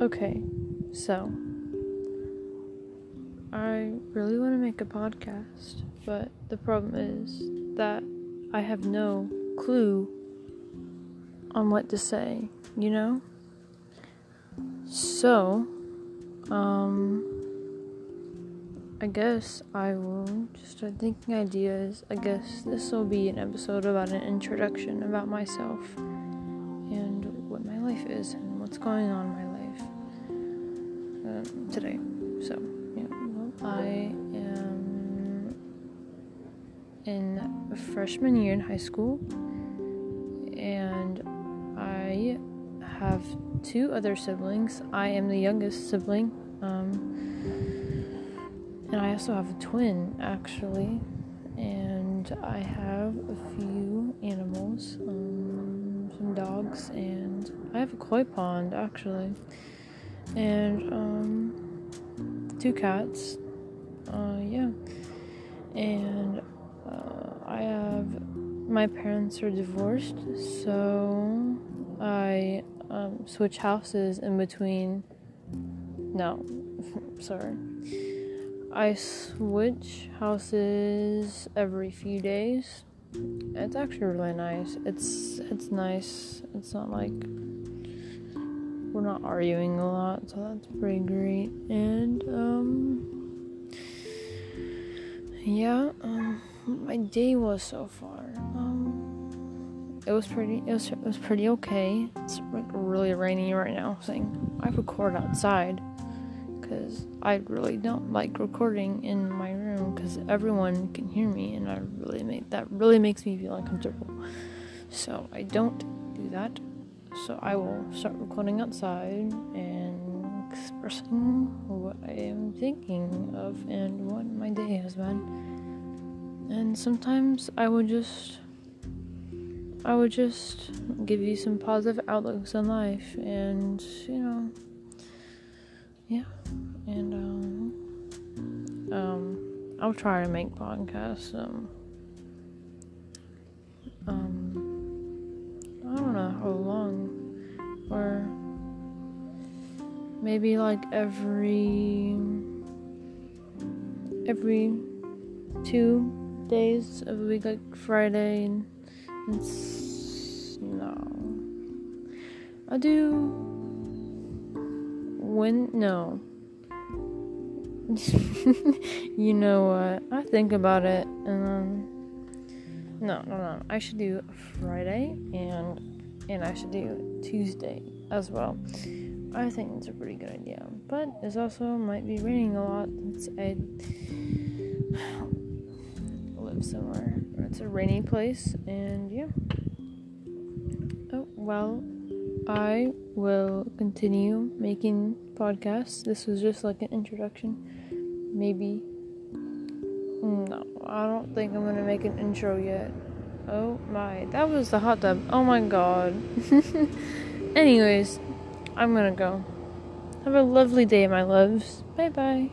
Okay, so I really want to make a podcast, but the problem is that I have no clue on what to say, you know? So, um, I guess I will just start thinking ideas. I guess this will be an episode about an introduction about myself and what my life is and what's going on in my life um, today. So, yeah, well, I am in freshman year in high school and I have two other siblings. I am the youngest sibling. Um, and I also have a twin, actually. And I have a few animals, um, some dogs, and I have a koi pond, actually. And um, two cats. Uh, yeah. And uh, I have. My parents are divorced, so I um, switch houses in between. No, sorry. I switch houses every few days. It's actually really nice. It's it's nice. It's not like we're not arguing a lot, so that's pretty great. And um yeah, um my day was so far. Um it was pretty it was it was pretty okay. It's like really rainy right now, saying I record outside because I really don't like recording in my room because everyone can hear me, and I really make that really makes me feel uncomfortable. So I don't do that. So I will start recording outside and expressing what I am thinking of and what my day has been. And sometimes I would just I would just give you some positive outlooks on life and you know yeah and um um i'll try to make podcasts um um long or maybe like every every two days of the week like friday and, and no. I do when no. You know what? I think about it and um no no no. I should do friday and and i should do tuesday as well i think it's a pretty good idea but it also might be raining a lot since i live somewhere where it's a rainy place and yeah oh well I will continue making podcasts. This was just like an introduction. Maybe. No, I don't think I'm gonna make an intro yet. Oh my, that was the hot tub. Oh my god. Anyways, I'm gonna go. Have a lovely day, my loves. Bye bye.